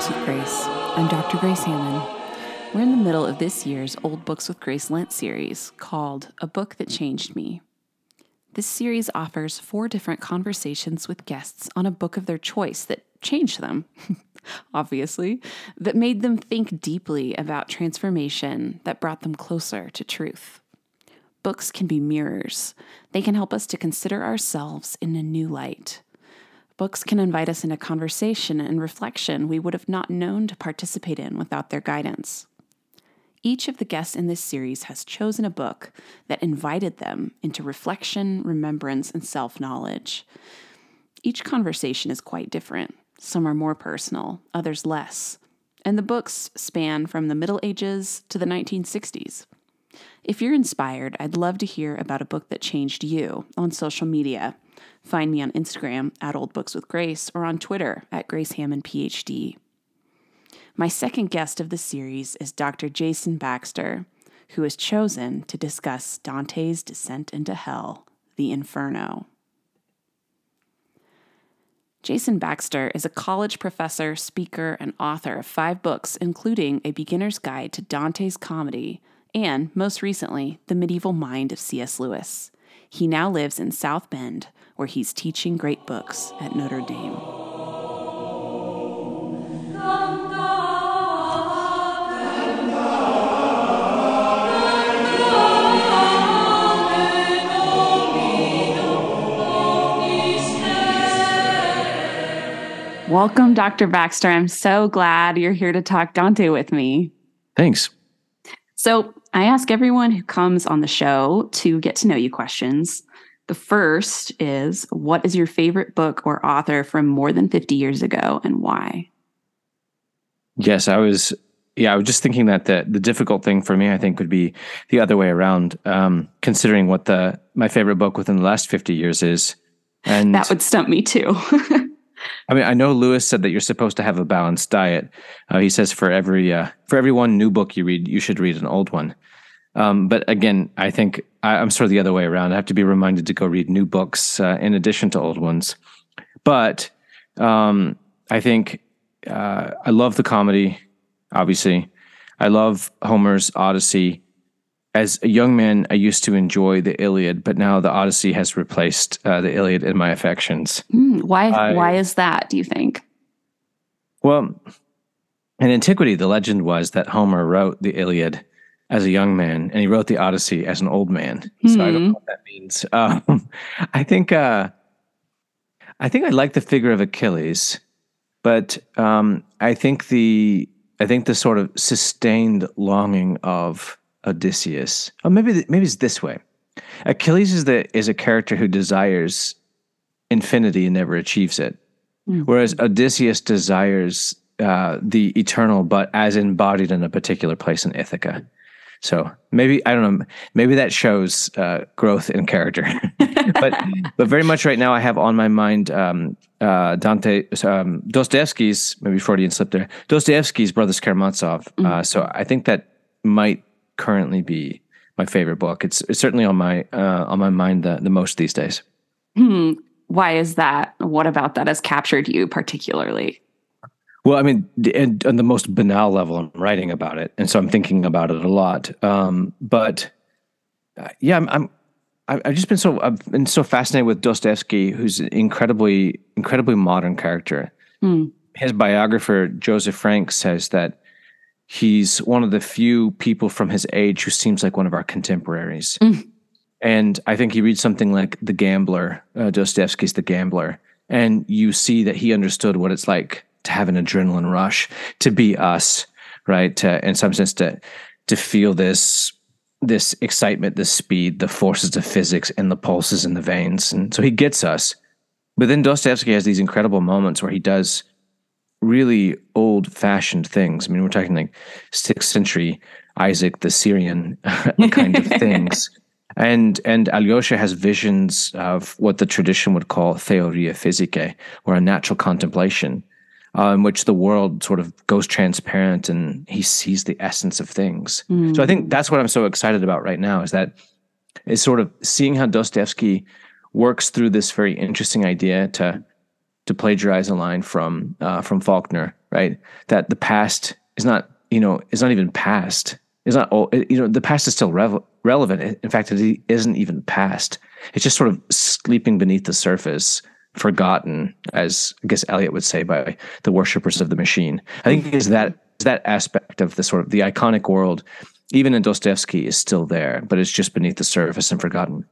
Books with Grace. I'm Dr. Grace Hammond. We're in the middle of this year's Old Books with Grace Lent series called A Book That Changed Me. This series offers four different conversations with guests on a book of their choice that changed them, obviously, that made them think deeply about transformation that brought them closer to truth. Books can be mirrors, they can help us to consider ourselves in a new light. Books can invite us into conversation and reflection we would have not known to participate in without their guidance. Each of the guests in this series has chosen a book that invited them into reflection, remembrance, and self knowledge. Each conversation is quite different. Some are more personal, others less. And the books span from the Middle Ages to the 1960s. If you're inspired, I'd love to hear about a book that changed you on social media. Find me on Instagram at Old Books with Grace or on Twitter at Grace Hammond PhD. My second guest of the series is Dr. Jason Baxter, who has chosen to discuss Dante's Descent into Hell, the Inferno. Jason Baxter is a college professor, speaker, and author of five books, including A Beginner's Guide to Dante's Comedy and, most recently, The Medieval Mind of C.S. Lewis. He now lives in South Bend, where he's teaching great books at Notre Dame. Welcome, Dr. Baxter. I'm so glad you're here to talk Dante with me. Thanks. So, I ask everyone who comes on the show to get to know you questions. The first is What is your favorite book or author from more than 50 years ago and why? Yes, I was. Yeah, I was just thinking that the the difficult thing for me, I think, would be the other way around. Um, considering what the my favorite book within the last fifty years is, and that would stump me too. I mean, I know Lewis said that you're supposed to have a balanced diet. Uh, he says for every uh, for every one new book you read, you should read an old one. Um, but again, I think I, am sort of the other way around. I have to be reminded to go read new books uh, in addition to old ones. But um, I think uh, I love the comedy. Obviously, I love Homer's Odyssey. As a young man, I used to enjoy the Iliad, but now the Odyssey has replaced uh, the Iliad in my affections. Mm, why? I, why is that? Do you think? Well, in antiquity, the legend was that Homer wrote the Iliad as a young man, and he wrote the Odyssey as an old man. Hmm. So I don't know what that means. Um, I think uh, I think I like the figure of Achilles, but um, I think the I think the sort of sustained longing of Odysseus. Oh, maybe maybe it's this way. Achilles is the is a character who desires infinity and never achieves it, mm-hmm. whereas Odysseus desires uh, the eternal, but as embodied in a particular place in Ithaca. So maybe I don't know. Maybe that shows uh, growth in character. but but very much right now, I have on my mind um, uh, Dante um, Dostoevsky's maybe Freudian slip there. Dostoevsky's Brothers Karamazov. Mm-hmm. Uh, so I think that might currently be my favorite book. It's, it's certainly on my uh, on my mind the, the most these days. Hmm. Why is that? What about that has captured you particularly? Well, I mean, and on the most banal level, I'm writing about it, and so I'm thinking about it a lot. Um, but uh, yeah, I'm, I'm I've just been so I've been so fascinated with Dostoevsky, who's an incredibly incredibly modern character. Mm. His biographer Joseph Frank says that he's one of the few people from his age who seems like one of our contemporaries. Mm. And I think he reads something like The Gambler, uh, Dostoevsky's The Gambler, and you see that he understood what it's like to have an adrenaline rush, to be us, right? To, in some sense, to to feel this this excitement, this speed, the forces of physics, and the pulses in the veins, and so he gets us. But then Dostoevsky has these incredible moments where he does really old fashioned things. I mean, we're talking like sixth century Isaac the Syrian kind of things. And and Alyosha has visions of what the tradition would call theoria physicae, or a natural contemplation, uh, in which the world sort of goes transparent and he sees the essence of things. Mm. So I think that's what I'm so excited about right now is that is sort of seeing how Dostoevsky works through this very interesting idea to to plagiarize a line from uh, from Faulkner right? That the past is not, you know, is not even past. Is not, you know, the past is still relevant. In fact, it isn't even past. It's just sort of sleeping beneath the surface, forgotten, as I guess Eliot would say, by the worshippers of the machine. I think is that that aspect of the sort of the iconic world, even in Dostoevsky, is still there, but it's just beneath the surface and forgotten.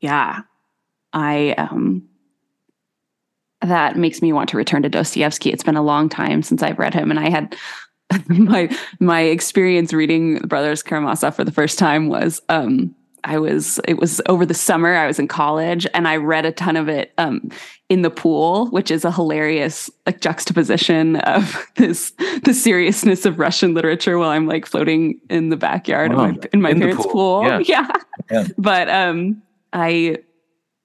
Yeah, I um, that makes me want to return to Dostoevsky. It's been a long time since I've read him, and I had my my experience reading Brothers Karamazov for the first time was um, I was it was over the summer. I was in college, and I read a ton of it um, in the pool, which is a hilarious like juxtaposition of this the seriousness of Russian literature while I'm like floating in the backyard in my, in my in parents' pool. pool. Yeah. yeah. yeah. But um, I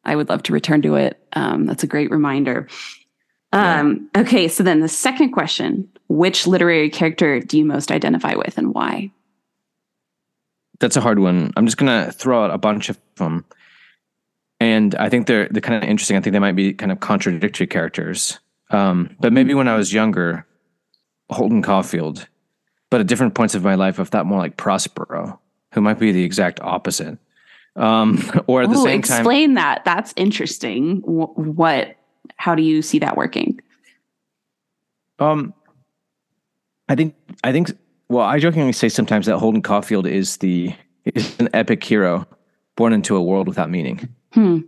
I would love to return to it. Um, that's a great reminder. Um, yeah. Okay, so then the second question which literary character do you most identify with and why? That's a hard one. I'm just going to throw out a bunch of them. And I think they're, they're kind of interesting. I think they might be kind of contradictory characters. Um, but maybe when I was younger, Holden Caulfield. But at different points of my life, I've thought more like Prospero, who might be the exact opposite. Um, or at the Ooh, same explain time, explain that. That's interesting. what? How do you see that working? Um, I think I think. Well, I jokingly say sometimes that Holden Caulfield is the is an epic hero born into a world without meaning, hmm.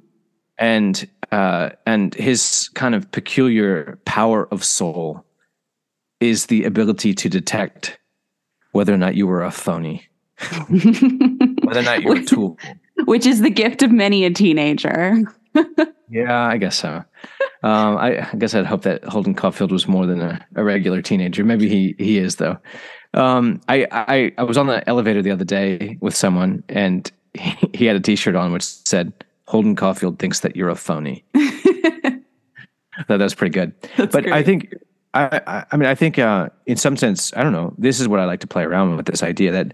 and uh, and his kind of peculiar power of soul is the ability to detect whether or not you were a phony, whether or not you're a tool which is the gift of many a teenager. yeah, I guess so. Um, I, I, guess I'd hope that Holden Caulfield was more than a, a regular teenager. Maybe he he is though. Um, I, I I was on the elevator the other day with someone, and he, he had a T-shirt on which said "Holden Caulfield thinks that you're a phony." that was pretty good. That's but great. I think I, I mean I think uh, in some sense I don't know. This is what I like to play around with this idea that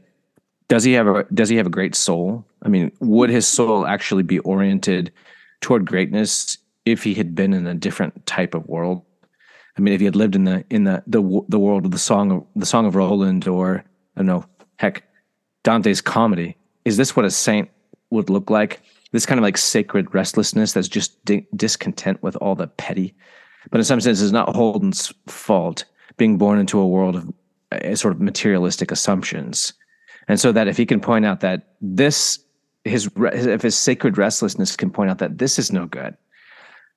does he have a does he have a great soul? I mean, would his soul actually be oriented toward greatness if he had been in a different type of world? I mean, if he had lived in the in the the the world of the song of the Song of Roland, or I don't know, heck, Dante's comedy, is this what a saint would look like? This kind of like sacred restlessness that's just di- discontent with all the petty, but in some sense, it's not Holden's fault being born into a world of uh, sort of materialistic assumptions and so that if he can point out that this, his, if his sacred restlessness can point out that this is no good,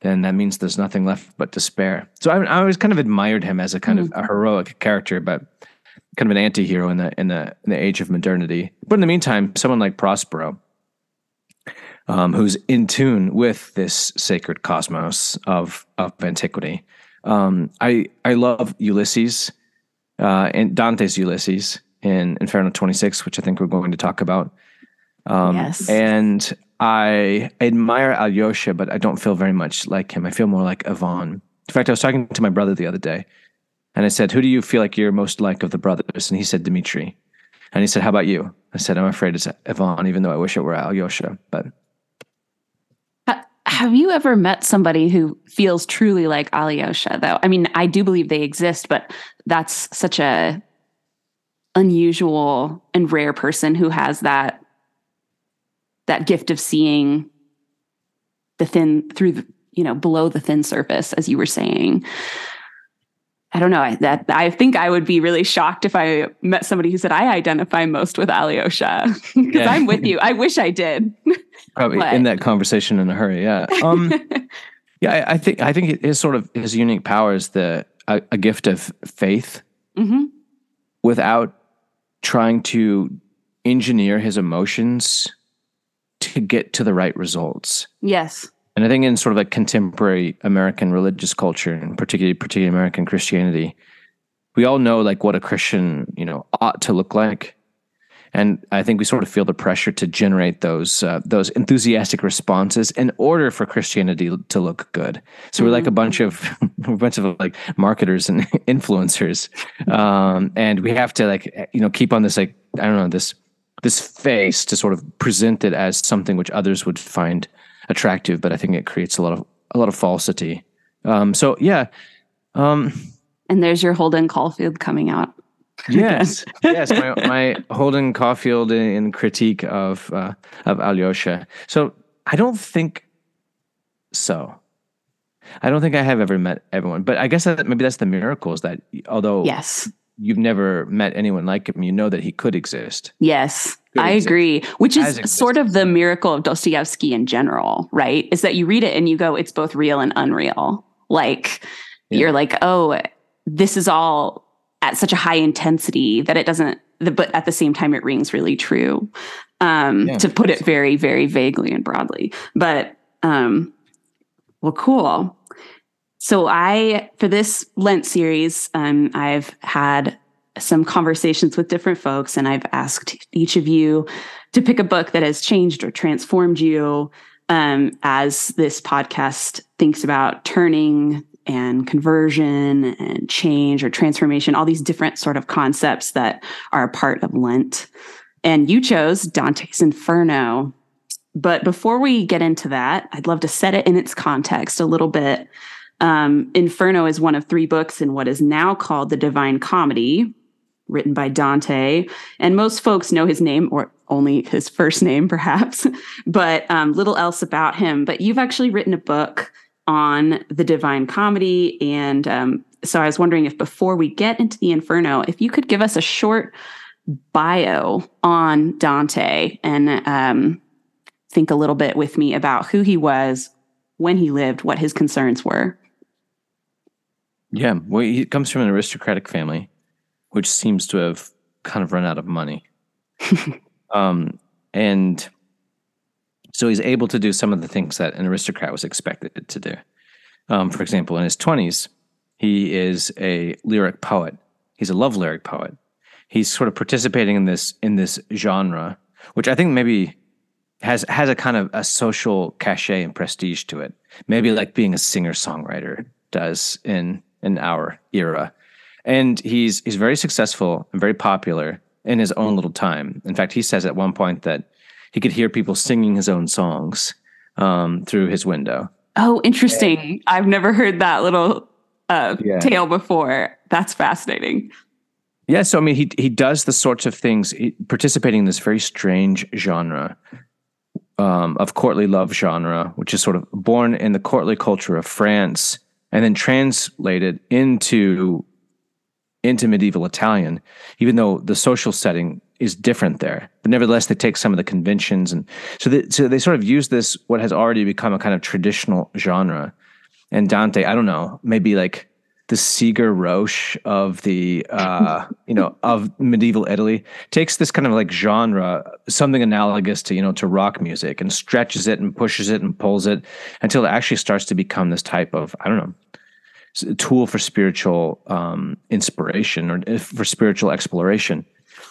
then that means there's nothing left but despair. So I, I always kind of admired him as a kind mm-hmm. of a heroic character, but kind of an anti-hero in the in the in the age of modernity. But in the meantime, someone like Prospero, um, who's in tune with this sacred cosmos of of antiquity. Um, I I love Ulysses uh, and Dante's Ulysses in Inferno 26, which I think we're going to talk about. Um, yes. And I admire Alyosha, but I don't feel very much like him. I feel more like Ivan. In fact, I was talking to my brother the other day, and I said, "Who do you feel like you're most like of the brothers?" And he said, "Dimitri." And he said, "How about you?" I said, "I'm afraid it's Ivan, even though I wish it were Alyosha." But have you ever met somebody who feels truly like Alyosha? Though I mean, I do believe they exist, but that's such a unusual and rare person who has that that gift of seeing the thin through the you know below the thin surface as you were saying i don't know I, that i think i would be really shocked if i met somebody who said i identify most with alyosha because yeah. i'm with you i wish i did probably but. in that conversation in a hurry yeah um yeah I, I, think i think his sort of his unique power is the a, a gift of faith mm-hmm. without trying to engineer his emotions to get to the right results. Yes. And I think in sort of a contemporary American religious culture, and particularly particularly American Christianity, we all know like what a Christian, you know, ought to look like. And I think we sort of feel the pressure to generate those uh, those enthusiastic responses in order for Christianity to look good. So we're like a mm-hmm. bunch of a bunch of like marketers and influencers, um, and we have to like you know keep on this like I don't know this this face to sort of present it as something which others would find attractive. But I think it creates a lot of a lot of falsity. Um, so yeah, um, And there's your Holden Caulfield coming out. Yes, yes, my, my Holden Caulfield in, in critique of uh, of Alyosha. So I don't think so. I don't think I have ever met everyone, but I guess that maybe that's the miracle is that although Yes. You've never met anyone like him, you know that he could exist. Yes, Could I exist. agree. Which Has is sort of the miracle of Dostoevsky in general, right? Is that you read it and you go, it's both real and unreal. Like Yeah. you're like, oh, this is all at such a high intensity that it doesn't, the, but at the same time, it rings really true. Um, Yeah. to put it very, very vaguely and broadly. But um, well, cool. So I, for this Lent series, um, I've had some conversations with different folks, and I've asked each of you to pick a book that has changed or transformed you um, as this podcast thinks about turning and conversion and change or transformation, all these different sort of concepts that are a part of Lent. And you chose Dante's Inferno. But before we get into that, I'd love to set it in its context a little bit. Um, Inferno is one of three books in what is now called the Divine Comedy, written by Dante. And most folks know his name, or only his first name, perhaps, but um, little else about him. But you've actually written a book on the Divine Comedy. And um, so I was wondering if before we get into the Inferno, if you could give us a short bio on Dante and um, think a little bit with me about who he was, when he lived, what his concerns were. Yeah, well, he comes from an aristocratic family, which seems to have kind of run out of money. um, and so he's able to do some of the things that an aristocrat was expected to do. Um, for example, in his 20s, he is a lyric poet. He's a love lyric poet. He's sort of participating in this in this genre, which I think maybe has has a kind of a social cachet and prestige to it. Maybe like being a singer songwriter does in in our era. And he's he's very successful and very popular in his own little time. In fact, he says at one point that he could hear people singing his own songs um, through his window. Oh, interesting. I've never heard that little uh, Yeah. tale before. That's fascinating. Yeah, so I mean, he he does the sorts of things, he, participating in this very strange genre um, of courtly love genre, which is sort of born in the courtly culture of France and then translated into into medieval Italian, even though the social setting is different there. But nevertheless, they take some of the conventions and so they, so they sort of use this what has already become a kind of traditional genre. And Dante, I don't know, maybe like the Sigur Rós of the uh, you know of medieval Italy takes this kind of like genre, something analogous to you know to rock music, and stretches it and pushes it and pulls it until it actually starts to become this type of I don't know tool for spiritual um, inspiration or for spiritual exploration.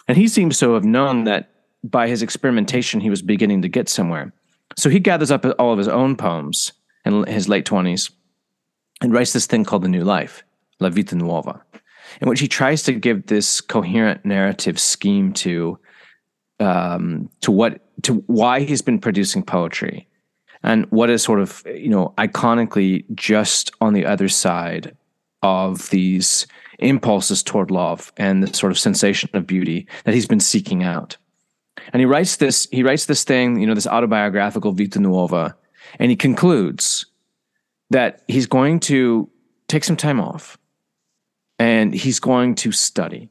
And he seems to have known that by his experimentation, he was beginning to get somewhere. So he gathers up all of his own poems in his late 20s and writes this thing called The New Life, La Vita Nuova, in which he tries to give this coherent narrative scheme to um, to what to why he's been producing poetry. And what is sort of you know iconically just on the other side of these impulses toward love and the sort of sensation of beauty that he's been seeking out. And he writes this he writes this thing you know this autobiographical vita nuova and he concludes that he's going to take some time off and he's going to study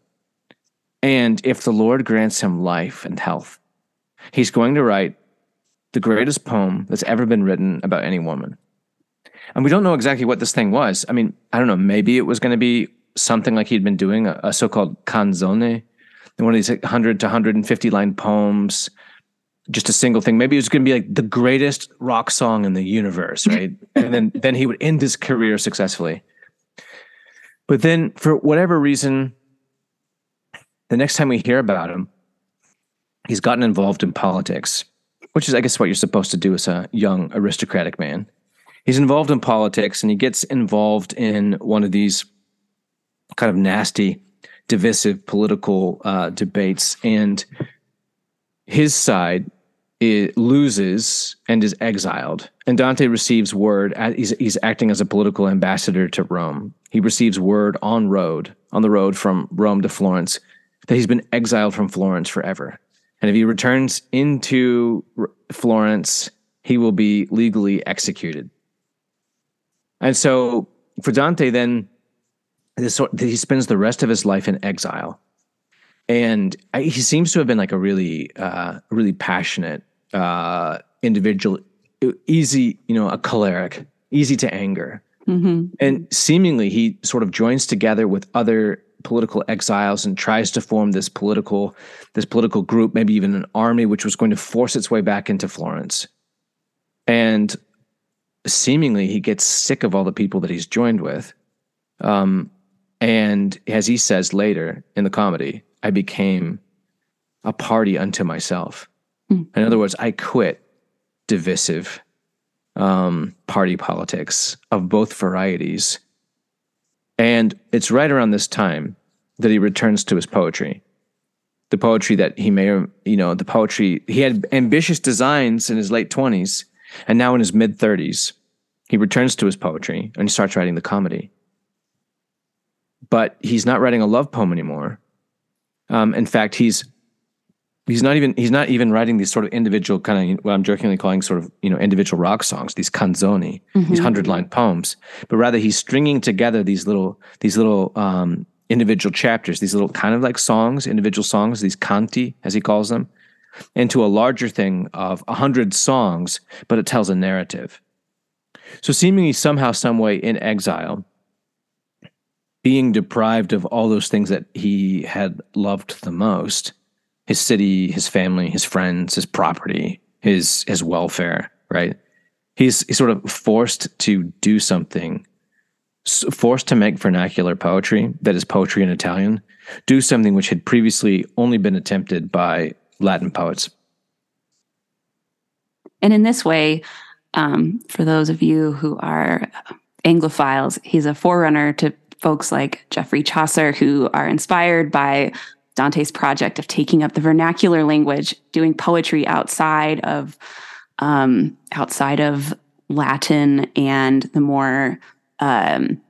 and if the lord grants him life and health he's going to write the greatest poem that's ever been written about any woman. And we don't know exactly what this thing was. I mean, I don't know. Maybe it was going to be something like he'd been doing a, a so-called canzone, one of these 100 to 150 line poems, just a single thing. Maybe it was going to be like the greatest rock song in the universe, right? and then then he would end his career successfully. But then, for whatever reason, the next time we hear about him, he's gotten involved in politics which is, I guess, what you're supposed to do as a young aristocratic man. He's involved in politics and he gets involved in one of these kind of nasty, divisive political uh, debates. And his side it loses and is exiled. And Dante receives word, he's, he's acting as a political ambassador to Rome. He receives word on road, on the road from Rome to Florence, that he's been exiled from Florence forever. And if he returns into Florence, he will be legally executed. And so for Dante, then this, he spends the rest of his life in exile. And he seems to have been like a really, uh, really passionate uh, individual, easy, you know, a choleric, easy to anger. Mm-hmm. And seemingly he sort of joins together with other political exiles and tries to form this political this political group, maybe even an army, which was going to force its way back into Florence. And seemingly he gets sick of all the people that he's joined with. Um, and as he says later in the comedy, I became a party unto myself. Mm. In other words, I quit divisive um, party politics of both varieties. And it's right around this time that he returns to his poetry. The poetry that he may, you know, the poetry, he had ambitious designs in his late 20s, and now in his mid 30s, he returns to his poetry and he starts writing the comedy. But he's not writing a love poem anymore. Um, in fact, he's he's not even he's not even writing these sort of individual kind of what I'm jokingly calling sort of you know individual rock songs, these canzoni, mm-hmm. these hundred line poems, but rather he's stringing together these little these little um, individual chapters, these little kind of like songs, individual songs, these canti as he calls them, into a larger thing of a hundred songs, but it tells a narrative. So seemingly somehow, some way in exile, being deprived of all those things that he had loved the most his city, his family, his friends, his property, his his welfare, right? He's he's sort of forced to do something, forced to make vernacular poetry that is poetry in Italian, do something which had previously only been attempted by Latin poets. And in this way, um, for those of you who are Anglophiles, he's a forerunner to folks like Geoffrey Chaucer, who are inspired by Dante's project of taking up the vernacular language, doing poetry outside of um, outside of Latin and the more um,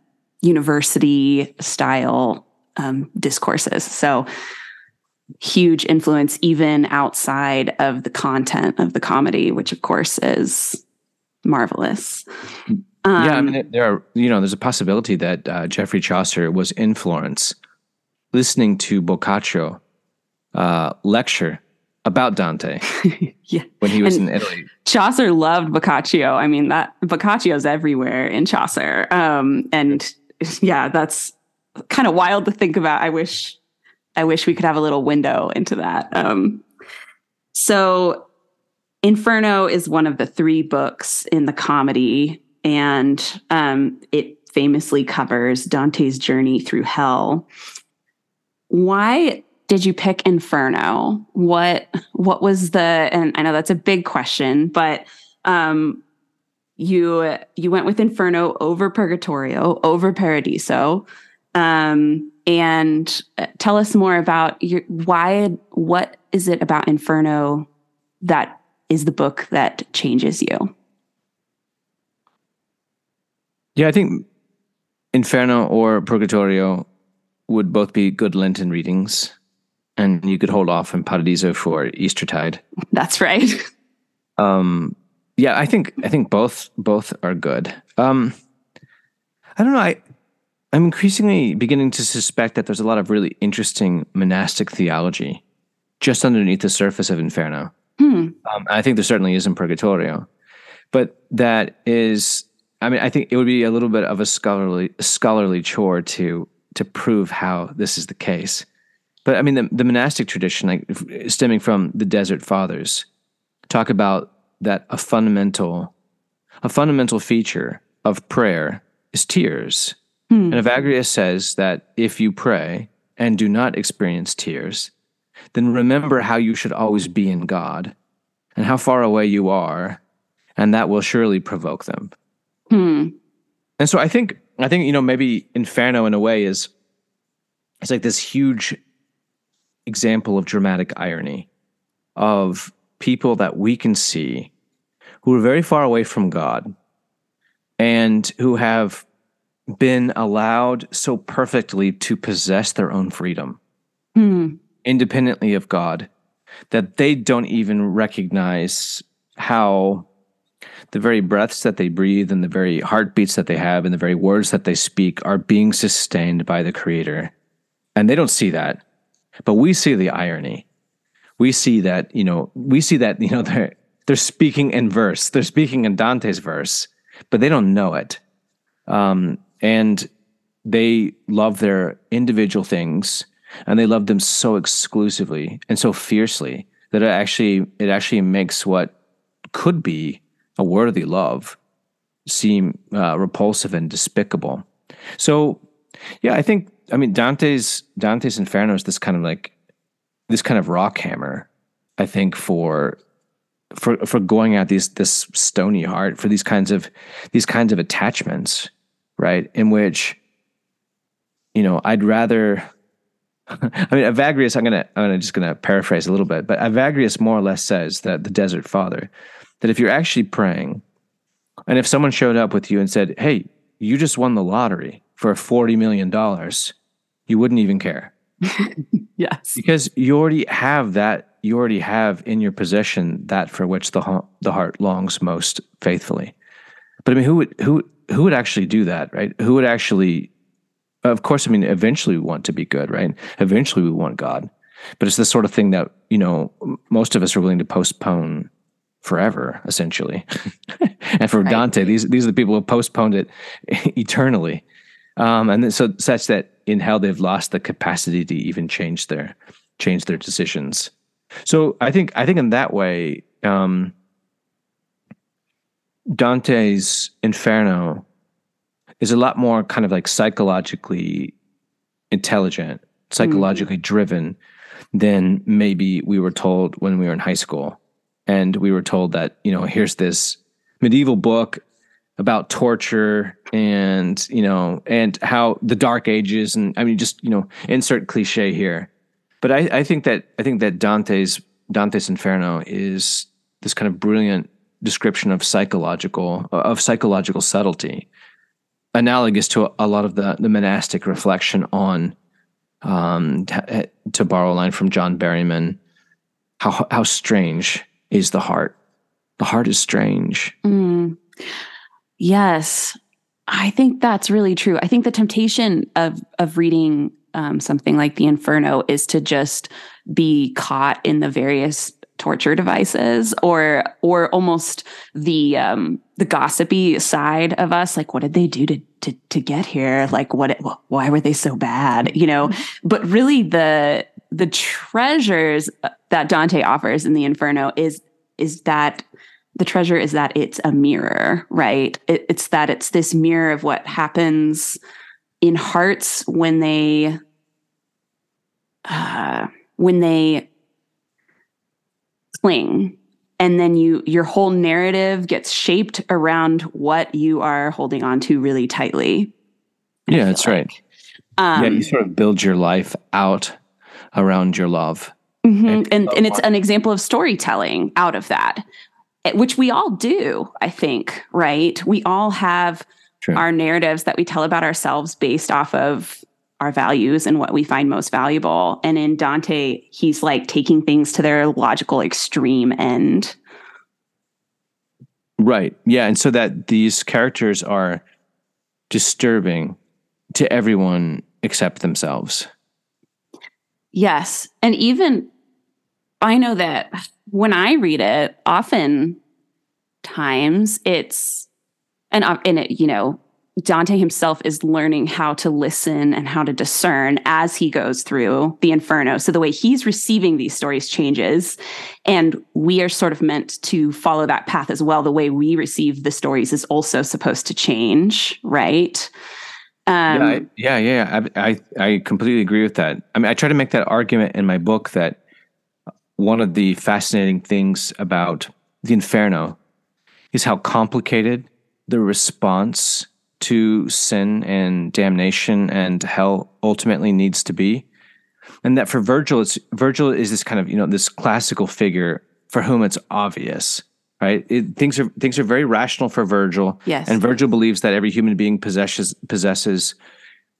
university style um, discourses. So huge influence even outside of the content of the comedy, which of course is marvelous. Um, yeah, I mean, there are you know, there's a possibility that uh, Geoffrey Chaucer was in Florence listening to Boccaccio uh, lecture about Dante. yeah. When he was and in Italy. Chaucer loved Boccaccio. I mean, that Boccaccio's everywhere in Chaucer. Um, and yeah, that's kind of wild to think about. I wish I wish we could have a little window into that. Um, so Inferno is one of the three books in the comedy, and um, it famously covers Dante's journey through hell. Why did you pick Inferno? What what was the and I know that's a big question, but um you you went with Inferno over Purgatorio, over Paradiso. Um and uh, tell us more about your why what is it about Inferno that is the book that changes you? Yeah, I think Inferno or Purgatorio would both be good Lenten readings, and you could hold off in Paradiso for Eastertide. That's right. Um, yeah, I think I think both both are good. Um, I don't know. I I'm increasingly beginning to suspect that there's a lot of really interesting monastic theology just underneath the surface of Inferno. Hmm. Um, I think there certainly is in Purgatorio, but that is. I mean, I think it would be a little bit of a scholarly scholarly chore to to prove how this is the case. But I mean, the, the monastic tradition, like stemming from the Desert Fathers, talk about that a fundamental, a fundamental feature of prayer is tears. Hmm. And Evagrius says that if you pray and do not experience tears, then remember how you should always be in God and how far away you are, and that will surely provoke them. Hmm. And so I think I think you know maybe Inferno in a way is it's like this huge example of dramatic irony of people that we can see who are very far away from God and who have been allowed so perfectly to possess their own freedom Hmm. independently of God that they don't even recognize how the very breaths that they breathe and the very heartbeats that they have and the very words that they speak are being sustained by the creator. And they don't see that. But we see the irony. We see that you know we see that you know they're they're speaking in verse. They're speaking in dante's verse but they don't know it. Um, and they love their individual things and they love them so exclusively and so fiercely that it actually it actually makes what could be a worthy love seem uh, repulsive and despicable so yeah i think i mean dante's dante's inferno is this kind of like this kind of rock hammer i think for for for going at these this stony heart for these kinds of these kinds of attachments right in which you know i'd rather I mean, Evagrius. I'm gonna. I'm gonna just gonna paraphrase a little bit, but Evagrius more or less says that the Desert Father, that if you're actually praying, and if someone showed up with you and said, "Hey, you just won the lottery for forty million dollars," you wouldn't even care Yes. because you already have that. You already have in your possession that for which the ha- the heart longs most faithfully. But I mean, who would who who would actually do that, right? Who would actually of course, I mean, eventually we want to be good, right? Eventually we want God. But it's the sort of thing that, you know, most of us are willing to postpone forever, essentially. and for Right. Dante, these these are the people who postponed it eternally. Um, and so such that in hell they've lost the capacity to even change their change their decisions. So I think I think in that way, um, Dante's Inferno is a lot more kind of like psychologically intelligent, psychologically driven than maybe we were told when we were in high school. And we were told that, you know, here's this medieval book about torture and, you know, and how the dark ages and I mean just, you know, insert cliche here. But I, I think that I think that Dante's Dante's Inferno is this kind of brilliant description of psychological of psychological subtlety analogous to a lot of the the monastic reflection on um to, to borrow a line from John Berryman how how strange is the heart the heart is strange Mm. Yes, I think that's really true. I think the temptation of of reading um, something like the Inferno is to just be caught in the various torture devices, or or almost the um, the gossipy side of us. Like, what did they do to to to get here? Like, what? Why were they so bad? You know. But really, the the treasures that Dante offers in the Inferno is is that the treasure is that it's a mirror, right? It, it's that it's this mirror of what happens in hearts when they uh, when they cling, and then you your whole narrative gets shaped around what you are holding on to really tightly. Yeah that's right. Um, yeah you sort of build your life out around your love Mhm. And and it's an example of storytelling out of that, eh, which we all do, I think, right? We all have True. our narratives that we tell about ourselves based off of our values and what we find most valuable. And in Dante, he's like taking things to their logical extreme end. Right. Yeah. And so that these characters are disturbing to everyone except themselves. Yes. And even I know that when I read it, often times it's and uh, and it, you know, Dante himself is learning how to listen and how to discern as he goes through the inferno. So the way he's receiving these stories changes and we are sort of meant to follow that path as well. The way we receive the stories is also supposed to change, right? Um, yeah, I, yeah, yeah. I, I I completely agree with that. I mean, I try to make that argument in my book that one of the fascinating things about the Inferno is how complicated the response to sin and damnation and hell ultimately needs to be, and that for Virgil, it's Virgil is this kind of you know this classical figure for whom it's obvious, right? It, things are things are very rational for Virgil. Yes. And Virgil believes that every human being possesses possesses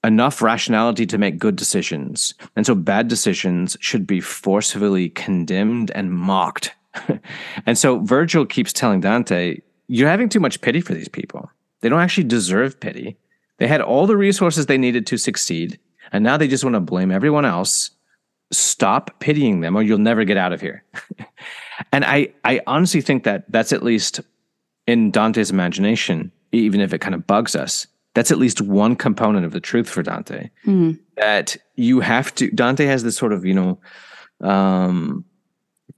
enough rationality to make good decisions. And so bad decisions should be forcefully condemned and mocked. and so Virgil keeps telling Dante, you're having too much pity for these people. They don't actually deserve pity. They had all the resources they needed to succeed, and now they just want to blame everyone else. Stop pitying them, or you'll never get out of here. and I, I honestly think that that's at least in Dante's imagination, even if it kind of bugs us, that's at least one component of the truth for Dante. Mm. That you have to. Dante has this sort of you know, um,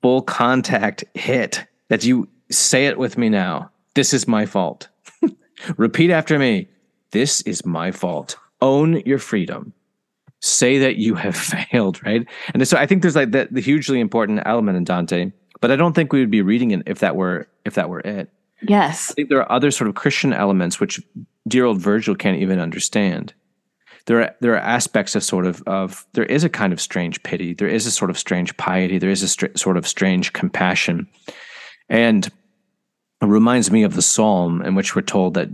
full contact hit that you say it with me now. This is my fault. Repeat after me. This is my fault. Own your freedom. Say that you have failed, right? And so I think there's like that the hugely important element in Dante, but I don't think we would be reading it if that were if that were it. Yes. I think there are other sort of Christian elements which dear old Virgil can't even understand. There are there are aspects of sort of of there is a kind of strange pity, there is a sort of strange piety, there is a str- sort of strange compassion, and it reminds me of the psalm in which we're told that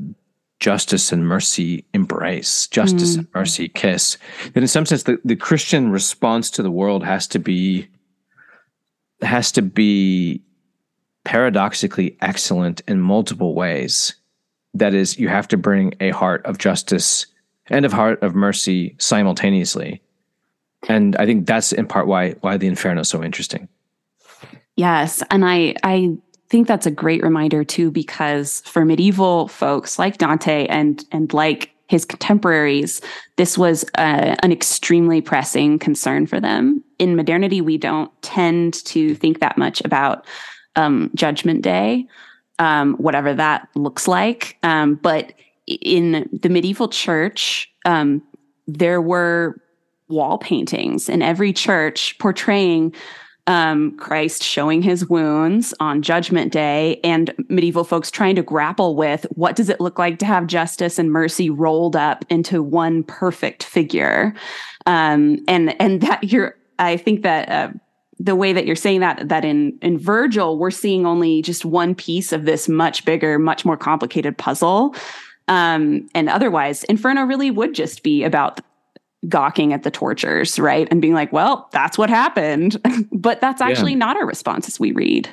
justice and mercy embrace, justice mm. and mercy kiss. That in some sense, the, the Christian response to the world has to be has to be paradoxically excellent in multiple ways. That is, you have to bring a heart of justice and of heart of mercy simultaneously. And I think that's in part why why the Inferno is so interesting. Yes, and I I think that's a great reminder too, because for medieval folks like Dante and and like his contemporaries, this was uh, an extremely pressing concern for them. In modernity, we don't tend to think that much about um, Judgment Day, um, whatever that looks like. Um, but in the medieval church, um, there were wall paintings in every church portraying um, Christ showing his wounds on Judgment Day, and medieval folks trying to grapple with what does it look like to have justice and mercy rolled up into one perfect figure, um, and and that you're. I think that. Uh, the way that you're saying that that in in Virgil we're seeing only just one piece of this much bigger much more complicated puzzle um, and otherwise Inferno really would just be about gawking at the tortures, right? And being like, well, that's what happened. but that's actually yeah. not our response as we read.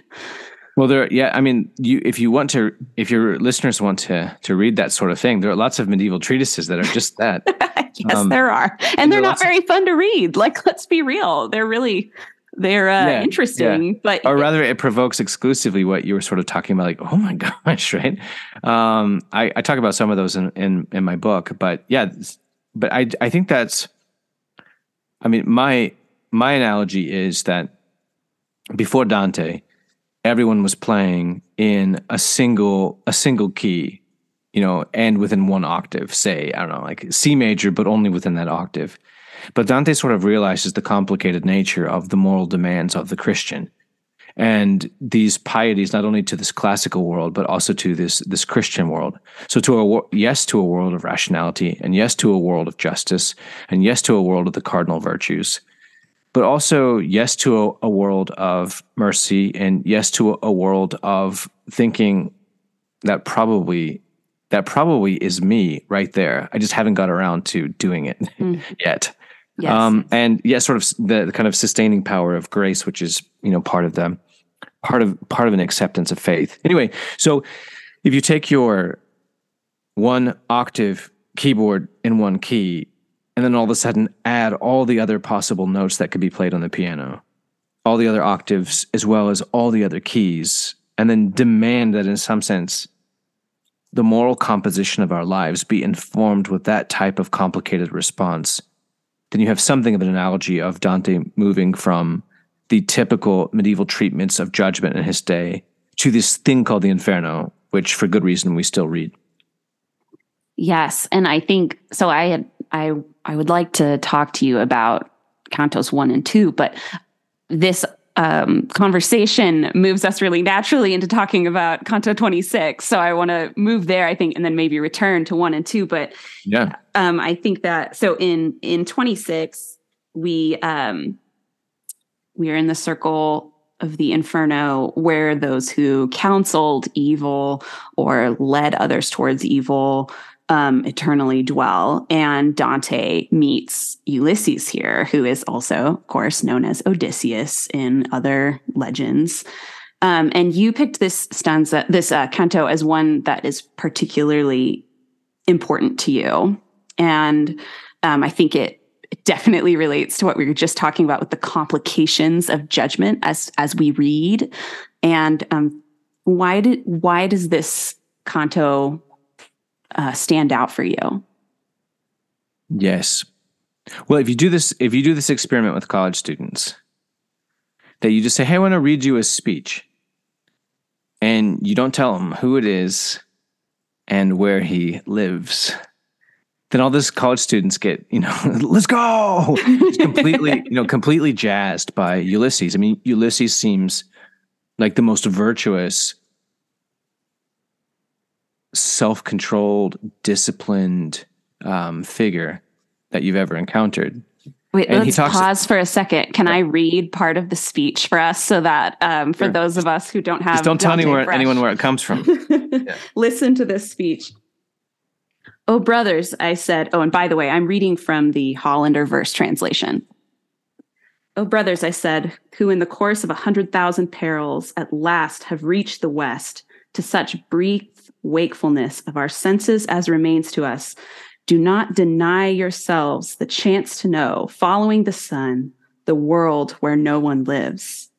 Well, there, yeah. I mean, you if you want to, if your listeners want to to read that sort of thing, there are lots of medieval treatises that are just that. yes, um, there are, and, and they're not very of, fun to read. Like, let's be real, they're really they're uh, yeah, interesting, yeah. but or rather, it provokes exclusively what you were sort of talking about. Like, oh my gosh, right? Um, I, I talk about some of those in in in my book, but yeah, but I I think that's I mean my my analogy is that before Dante, everyone was playing in a single a single key, you know, and within one octave, say, I don't know, like C major, but only within that octave. But Dante sort of realizes the complicated nature of the moral demands of the Christian and these pieties not only to this classical world but also to this this christian world. So to a yes to a world of rationality and yes to a world of justice and yes to a world of the cardinal virtues but also yes to a, a world of mercy and yes to a, a world of thinking that probably that probably is me right there. I just haven't got around to doing it mm. yet Yes. Um, and yeah, sort of the, the, kind of sustaining power of grace, which is you know part of the part of part of an acceptance of faith. Anyway, so if you take your one octave keyboard in one key, and then all of a sudden add all the other possible notes that could be played on the piano, all the other octaves as well as all the other keys, and then demand that in some sense the moral composition of our lives be informed with that type of complicated response then you have something of an analogy of Dante moving from the typical medieval treatments of judgment in his day to this thing called the Inferno, which for good reason we still read. Yes, and I think so. I had I I would like to talk to you about Cantos one and two, but this um, conversation moves us really naturally into talking about Canto 26. So I want to move there, I think, and then maybe return to one and two. But yeah, um, I think that so in in 26 we um, we are in the circle of the Inferno, where those who counseled evil or led others towards evil um, eternally dwell. And Dante meets Ulysses here, who is also, of course, known as Odysseus in other legends. Um, and you picked this stanza, this uh, canto, as one that is particularly important to you. And um, I think it definitely relates to what we were just talking about with the complications of judgment as as we read. And um, why did why does this canto uh, stand out for you? Yes. Well, if you do this, if you do this experiment with college students, that you just say, "Hey, I want to read you a speech," and you don't tell them who it is and where he lives, then all those college students get, you know, let's go, it's completely, you know, completely jazzed by Ulysses. I mean, Ulysses seems like the most virtuous, self-controlled, disciplined um, figure that you've ever encountered. Wait, and let's pause for a second. Can yeah. I read part of the speech for us so that um, for sure. those of us who don't have Just don't tell anyone, anyone where it comes from. yeah. Listen to this speech. Oh, brothers, I said. Oh, and by the way, I'm reading from the Hollander verse translation. Oh, brothers, I said, who in the course of a hundred thousand perils at last have reached the West to such brief wakefulness of our senses as remains to us do not deny yourselves the chance to know, following the sun, the world where no one lives.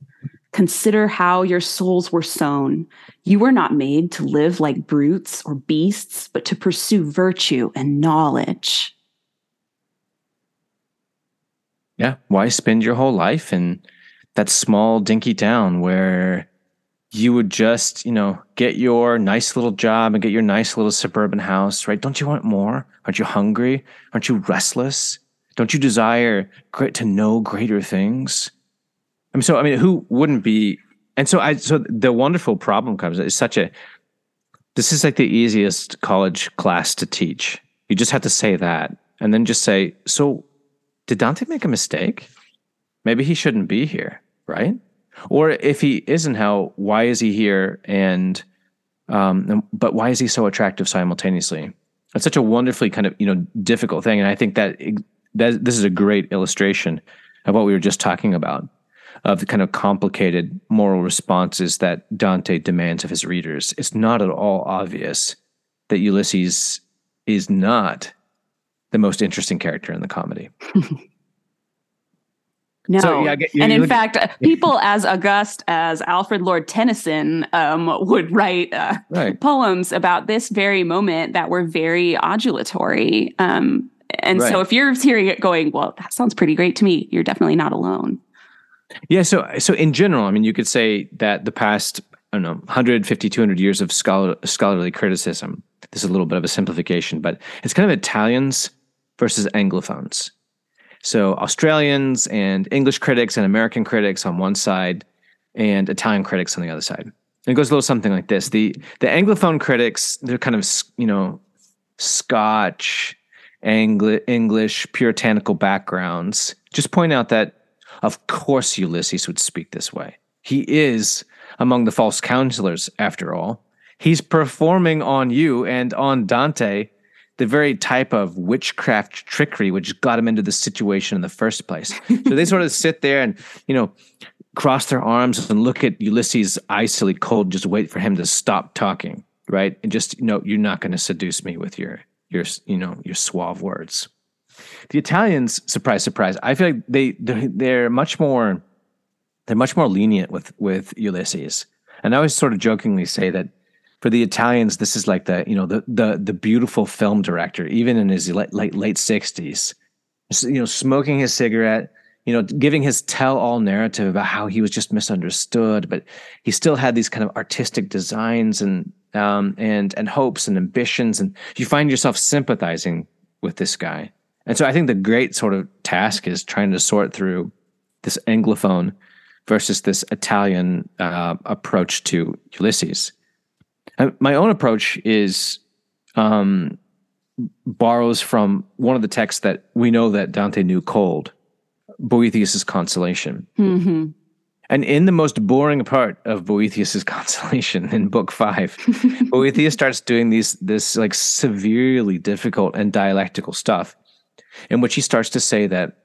Consider how your souls were sown. You were not made to live like brutes or beasts, but to pursue virtue and knowledge. Yeah. Why spend your whole life in that small, dinky town where you would just, you know, get your nice little job and get your nice little suburban house, right? Don't you want more? Aren't you hungry? Aren't you restless? Don't you desire to know greater things? I mean, so I mean, who wouldn't be? And so I, so the wonderful problem comes. It's such a. This is like the easiest college class to teach. You just have to say that, and then just say, "So, did Dante make a mistake? Maybe he shouldn't be here, right?" Or if he isn't, how? Why is he here? And, um, but why is he so attractive simultaneously? It's such a wonderfully kind of you know difficult thing, and I think that that this is a great illustration of what we were just talking about of the kind of complicated moral responses that Dante demands of his readers. It's not at all obvious that Ulysses is not the most interesting character in the comedy. No, so, yeah, and in fact, people as august as Alfred Lord Tennyson um, would write, uh, right. poems about this very moment that were very adulatory. Um, and right. so, if you're hearing it going, well, that sounds pretty great to me, you're definitely not alone. Yeah. So, so in general, I mean, you could say that the past, I don't know, 150, 200 years of scholar, scholarly criticism. This is a little bit of a simplification, but it's kind of Italians versus Anglophones. So Australians and English critics and American critics on one side, and Italian critics on the other side. And it goes a little something like this: the the Anglophone critics, they're kind of you know Scotch, Angli- English, puritanical backgrounds. Just point out that, of course, Ulysses would speak this way. He is among the false counselors, after all. He's performing on you and on Dante the very type of witchcraft trickery which got him into the situation in the first place. so they sort of sit there and, you know, cross their arms and look at Ulysses icily cold, just wait for him to stop talking, right? And just, you know, you're not going to seduce me with your, your, you know, your suave words. The Italians, surprise, surprise, I feel like they, they're much more, they're much more lenient with, with Ulysses. And I always sort of jokingly say that for the Italians, this is like the you know the the the beautiful film director, even in his late late late sixties, you know, smoking his cigarette, you know, giving his tell-all narrative about how he was just misunderstood, but he still had these kind of artistic designs and um, and and hopes and ambitions, and you find yourself sympathizing with this guy. And so I think the great sort of task is trying to sort through this Anglophone versus this Italian uh, approach to Ulysses. Uh, my own approach is um, borrows from one of the texts that we know that Dante knew cold, Boethius's Consolation. Mm-hmm. And in the most boring part of Boethius's consolation in book five, Boethius starts doing these this like severely difficult and dialectical stuff, in which he starts to say that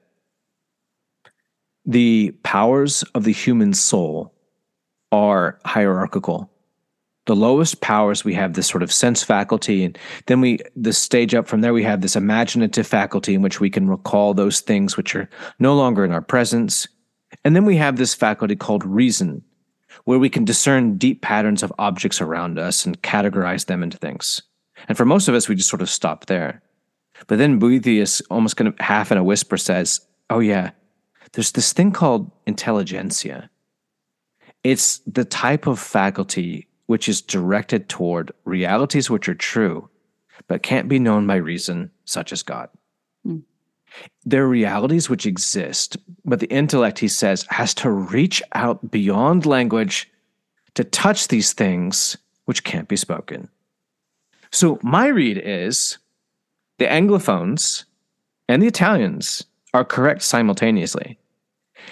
the powers of the human soul are hierarchical. The lowest powers we have this sort of sense faculty, and then we the stage up from there we have this imaginative faculty in which we can recall those things which are no longer in our presence and then we have this faculty called reason, where we can discern deep patterns of objects around us and categorize them into things. And for most of us, we just sort of stop there. But then Boethius, almost kind of half in a whisper, says, Oh, yeah, there's this thing called intelligentia. It's the type of faculty which is directed toward realities which are true, but can't be known by reason, such as God. Mm. There are realities which exist, but the intellect, he says, has to reach out beyond language to touch these things which can't be spoken. So, my read is the Anglophones and the Italians are correct simultaneously,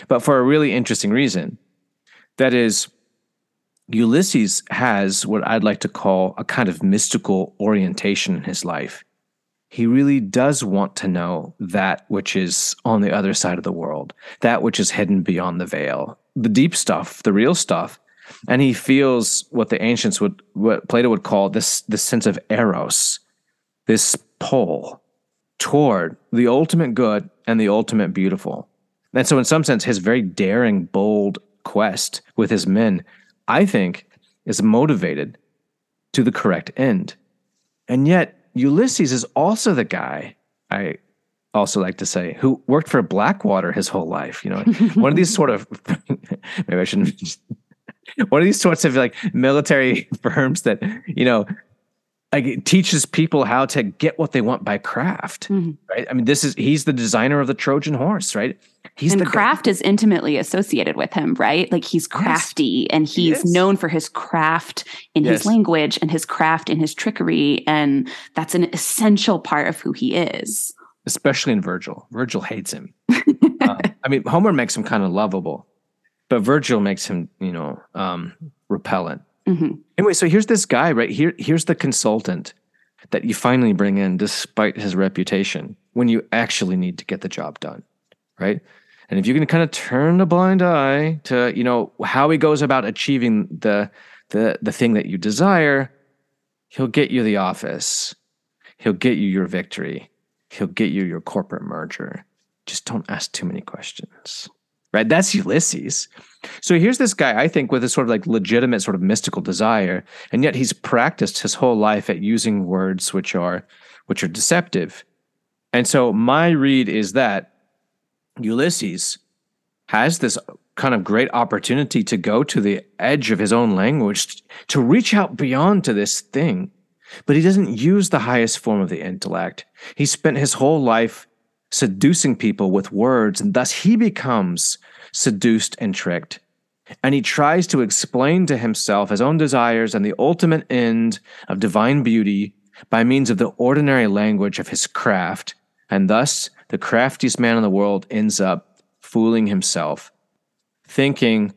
but for a really interesting reason. That is, Ulysses has what I'd like to call a kind of mystical orientation in his life he really does want to know that which is on the other side of the world, that which is hidden beyond the veil, the deep stuff, the real stuff. And he feels what the ancients would, what Plato would call this, this sense of eros, this pull toward the ultimate good and the ultimate beautiful. And so, in some sense, his very daring, bold quest with his men, I think, is motivated to the correct end. And yet, Ulysses is also the guy I also like to say who worked for Blackwater his whole life. You know, one of these sort of maybe I shouldn't. one of these sorts of like military firms that you know like teaches people how to get what they want by craft mm-hmm. right i mean this is he's the designer of the trojan horse right he's and craft guy. is intimately associated with him right like he's crafty yes. and he's he known for his craft in yes. his language and his craft in his trickery and that's an essential part of who he is especially in virgil virgil hates him um, i mean homer makes him kind of lovable but virgil makes him you know um, repellent Mm-hmm. Anyway, so here's this guy right here. Here's the consultant that you finally bring in despite his reputation when you actually need to get the job done, right? And if you can kind of turn a blind eye to, you know, how he goes about achieving the the the thing that you desire, he'll get you the office. He'll get you your victory. He'll get you your corporate merger. Just don't ask too many questions right? That's Ulysses. So here's this guy, I think, with a sort of like legitimate sort of mystical desire, and yet he's practiced his whole life at using words which are which are deceptive. And so my read is that Ulysses has this kind of great opportunity to go to the edge of his own language, to reach out beyond to this thing. But he doesn't use the highest form of the intellect. He spent his whole life seducing people with words, and thus he becomes seduced and tricked. And he tries to explain to himself his own desires and the ultimate end of divine beauty by means of the ordinary language of his craft. And thus, the craftiest man in the world ends up fooling himself, thinking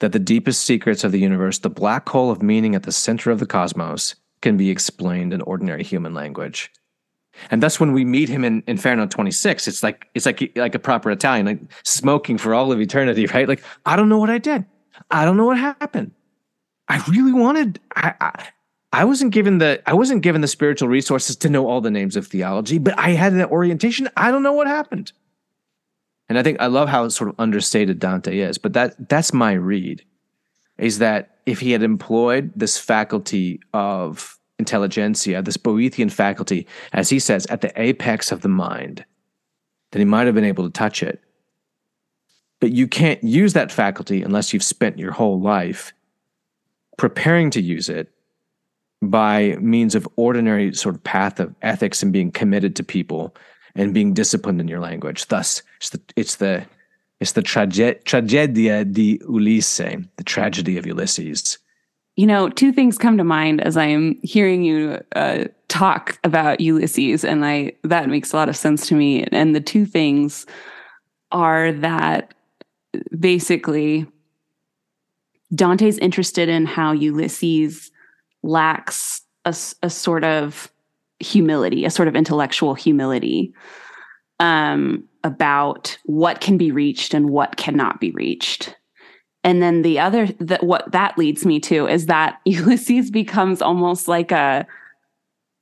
that the deepest secrets of the universe, the black hole of meaning at the center of the cosmos, can be explained in ordinary human language. And that's when we meet him in Inferno 26. It's like it's like like a proper Italian, like smoking for all of eternity, right? Like I don't know what I did. I don't know what happened. I really wanted. I, I, I wasn't given the I wasn't given the spiritual resources to know all the names of theology, but I had that orientation. I don't know what happened. And I think I love how sort of understated Dante is, but that that's my read, is that if he had employed this faculty of intelligentia, this Boethian faculty, as he says, at the apex of the mind, then he might have been able to touch it. But you can't use that faculty unless you've spent your whole life preparing to use it by means of ordinary sort of path of ethics and being committed to people and being disciplined in your language. Thus, it's the it's the it's the trage- tragedia di Ulisse, the tragedy of Ulysses. You know, two things come to mind as I am hearing you uh, talk about Ulysses, and I that makes a lot of sense to me. And the two things are that basically Dante's interested in how Ulysses lacks a, a sort of humility, a sort of intellectual humility um, about what can be reached and what cannot be reached. And then the other that what that leads me to is that Ulysses becomes almost like a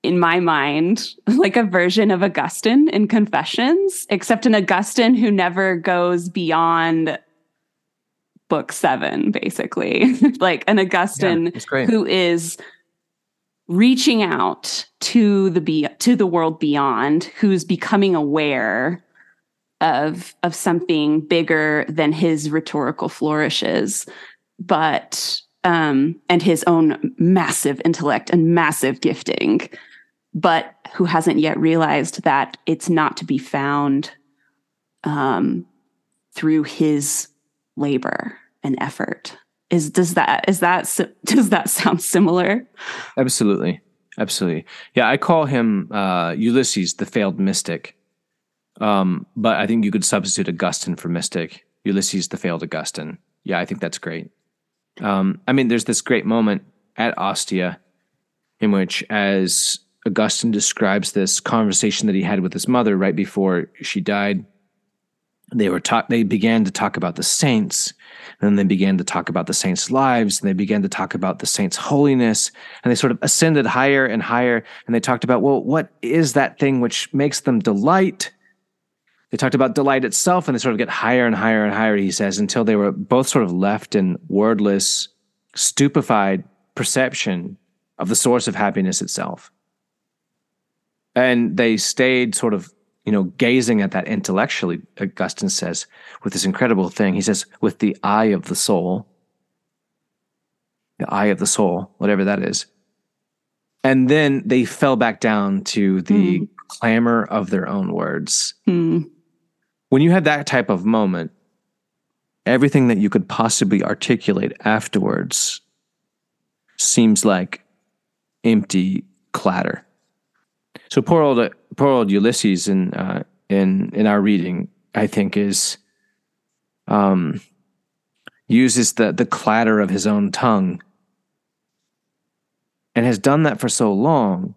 in my mind, like a version of Augustine in Confessions, except an Augustine who never goes beyond book seven, basically. like an Augustine Yeah, who is reaching out to the be to the world beyond, who's becoming aware of of something bigger than his rhetorical flourishes, but um, and his own massive intellect and massive gifting, but who hasn't yet realized that it's not to be found um, through his labor and effort. Is does that is that does that sound similar? Absolutely. Absolutely. Yeah, I call him uh, Ulysses, the failed mystic. Um, but I think you could substitute Augustine for mystic. Ulysses, the failed Augustine. Yeah, I think that's great. Um, I mean, there's this great moment at Ostia in which, as Augustine describes this conversation that he had with his mother right before she died, they were talk. They began to talk about the saints, and then they began to talk about the saints' lives, and they began to talk about the saints' holiness, and they sort of ascended higher and higher. And they talked about, well, what is that thing which makes them delight? They talked about delight itself, and they sort of get higher and higher and higher. He says until they were both sort of left in wordless, stupefied perception of the source of happiness itself. And they stayed sort of you know, gazing at that intellectually, Augustine says, with this incredible thing. He says, with the eye of the soul, the eye of the soul, whatever that is. And then they fell back down to the Mm. clamor of their own words. Hmm. When you have that type of moment, everything that you could possibly articulate afterwards seems like empty clatter. So poor old poor old Ulysses in uh, in in our reading, I think, is um, uses the the clatter of his own tongue, and has done that for so long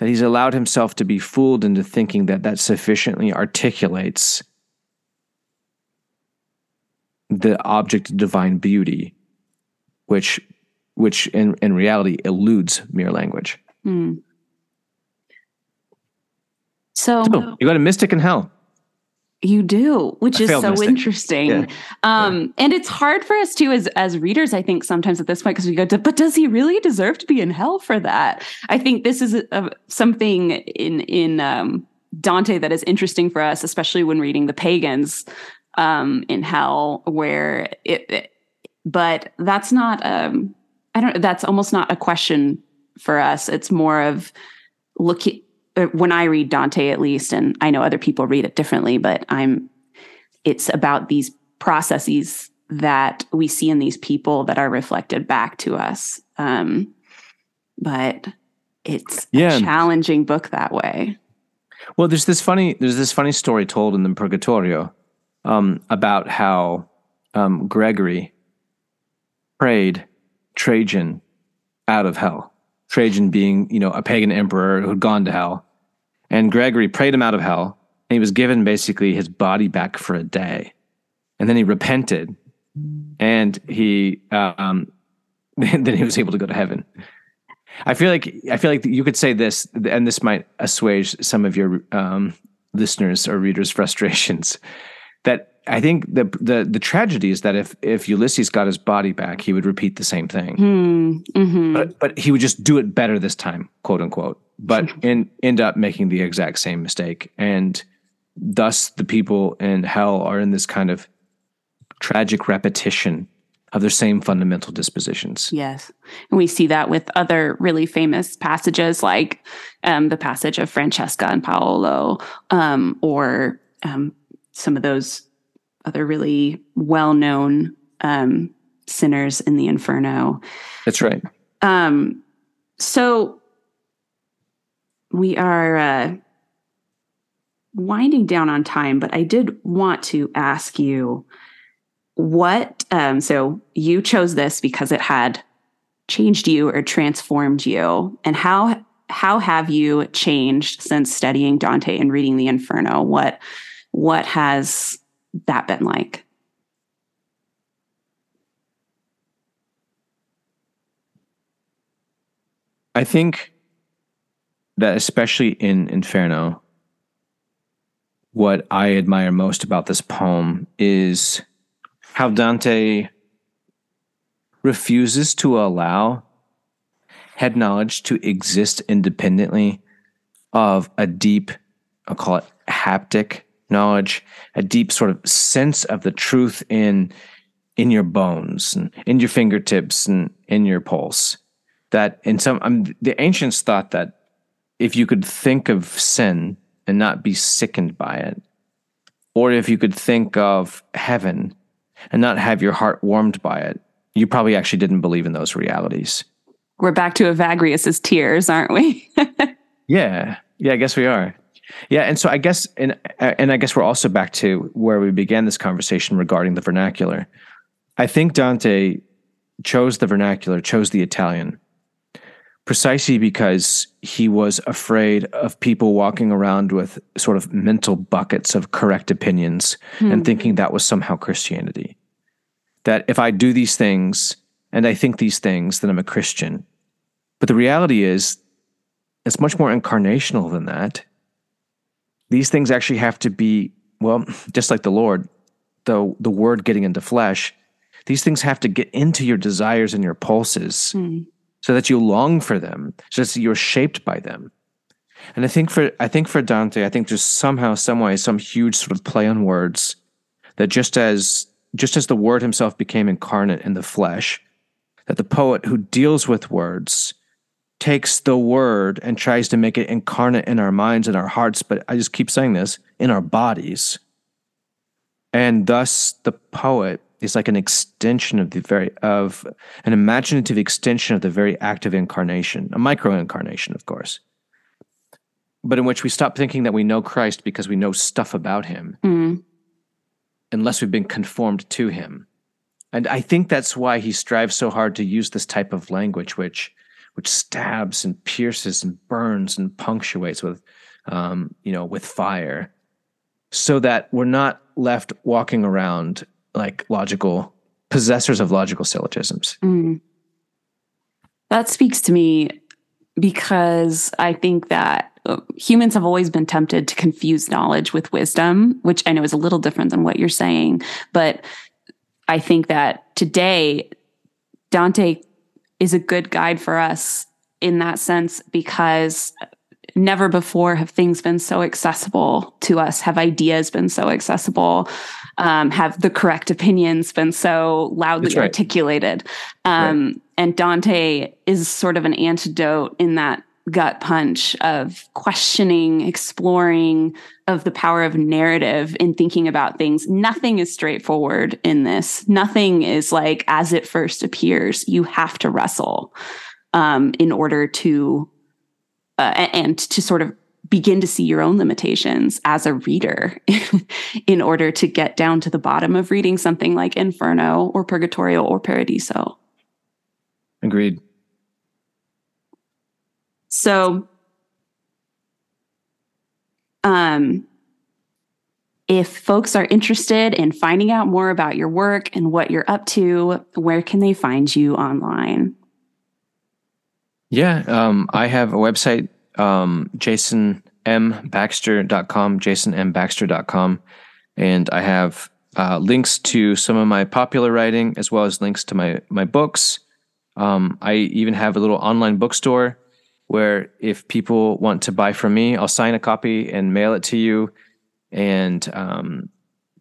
that he's allowed himself to be fooled into thinking that that sufficiently articulates the object of divine beauty, which which in, in reality eludes mere language. Hmm. So, So you got a mystic in hell. You do, which A is so mystic. interesting. Yeah. Um, and it's hard for us too as as readers, I think, sometimes at this point, because we go to, but does he really deserve to be in hell for that? I think this is a, a- something in in um, Dante that is interesting for us, especially when reading the pagans um, in hell, where it, it- but that's not um, I don't that's almost not a question for us. It's more of looking when I read Dante, at least, and I know other people read it differently, but I'm, it's about these processes that we see in these people that are reflected back to us. Um, but it's Yeah. a challenging book that way. Well, there's this funny there's this funny story told in the Purgatorio um, about how um, Gregory prayed Trajan out of hell. Trajan being, you know, a pagan emperor who'd gone to hell, and Gregory prayed him out of hell, and he was given basically his body back for a day, and then he repented, and he um, then he was able to go to heaven. I feel like I feel like you could say this, and this might assuage some of your um, listeners or readers' frustrations. That I think the the the tragedy is that if if Ulysses got his body back, he would repeat the same thing, Hmm. mhm. but but he would just do it better this time, quote unquote. But in, end up making the exact same mistake, and thus the people in hell are in this kind of tragic repetition of their same fundamental dispositions. Yes. And we see that with other really famous passages like um, the passage of Francesca and Paolo, um, or um, some of those other really well known um, sinners in the Inferno. That's right. Um, so we are uh, winding down on time, but I did want to ask you what um, so you chose this because it had changed you or transformed you and how how have you changed since studying dante and reading the inferno? What what has that been like? I think that especially in inferno what i admire most about this poem is how Dante refuses to allow head knowledge to exist independently of a deep, I'll call it haptic knowledge, a deep sort of sense of the truth in in your bones and in your fingertips and in your pulse. That in some um, the ancients thought that if you could think of sin and not be sickened by it, or if you could think of heaven and not have your heart warmed by it, you probably actually didn't believe in those realities. We're back to Evagrius's tears, aren't we? yeah. Yeah, I guess we are. Yeah, and so I guess and and I guess we're also back to where we began this conversation regarding the vernacular. I think Dante chose the vernacular, chose the Italian precisely because he was afraid of people walking around with sort of mental buckets of correct opinions hmm. and thinking that was somehow Christianity. That if I do these things and I think these things, then I'm a Christian. But the reality is, it's much more incarnational than that. These things actually have to be, well, just like the Lord, the, the word getting into flesh, these things have to get into your desires and your pulses. Hmm so that you long for them, so that you're shaped by them. And I think for I think for Dante, I think there's somehow, some way, some huge sort of play on words that just as just as the word himself became incarnate in the flesh, that the poet who deals with words takes the word and tries to make it incarnate in our minds and our hearts, but I just keep saying this, in our bodies. And thus the poet is like an extension of the very of an imaginative extension of the very active incarnation, a micro incarnation, of course, but in which we stop thinking that we know Christ because we know stuff about him, mm. unless we've been conformed to him. And I think that's why he strives so hard to use this type of language, which which stabs and pierces and burns and punctuates with, um, you know, with fire, so that we're not left walking around like logical possessors of logical syllogisms. Mm. That speaks to me because I think that uh, humans have always been tempted to confuse knowledge with wisdom, which I know is a little different than what you're saying. But I think that today, Dante is a good guide for us in that sense because never before have things been so accessible to us, have ideas been so accessible um, have the correct opinions been so loudly right. articulated. Um, right. And Dante is sort of an antidote in that gut punch of questioning, exploring, of the power of narrative in thinking about things. Nothing is straightforward in this. Nothing is like as it first appears. You have to wrestle um, in order to uh, and to sort of begin to see your own limitations as a reader in order to get down to the bottom of reading something like Inferno or Purgatorio or Paradiso. Agreed. So, um, if folks are interested in finding out more about your work and what you're up to, where can they find you online? Yeah, um, I have a website, um, jasonmbaxter.com, jasonmbaxter.com. And I have uh, links to some of my popular writing as well as links to my, my books. Um, I even have a little online bookstore where if people want to buy from me, I'll sign a copy and mail it to you. And um,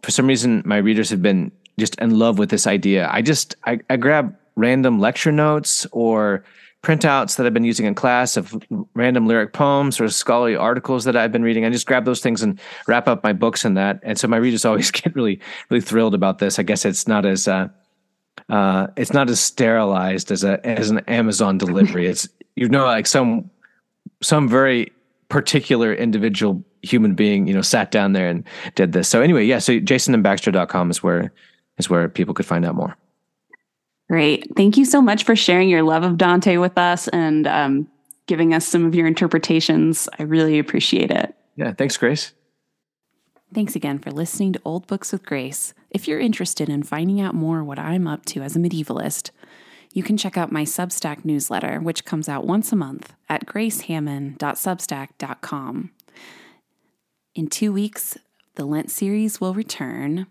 for some reason, my readers have been just in love with this idea. I just I, I grab random lecture notes or printouts that I've been using in class of random lyric poems or scholarly articles that I've been reading. I just grab those things and wrap up my books in that. And so my readers always get really, really thrilled about this. I guess it's not as uh, uh, it's not as sterilized as a as an Amazon delivery. It's you know like some some very particular individual human being, you know, sat down there and did this. So anyway, yeah, so jasonmbaxter.com is where is where people could find out more. Great. Thank you so much for sharing your love of Dante with us and um, giving us some of your interpretations. I really appreciate it. Yeah. Thanks, Grace. Thanks again for listening to Old Books with Grace. If you're interested in finding out more what I'm up to as a medievalist, you can check out my Substack newsletter, which comes out once a month at gracehamman.substack.com. In two weeks, the Lent series will return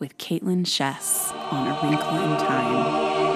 with Caitlin Chess on A Wrinkle in Time.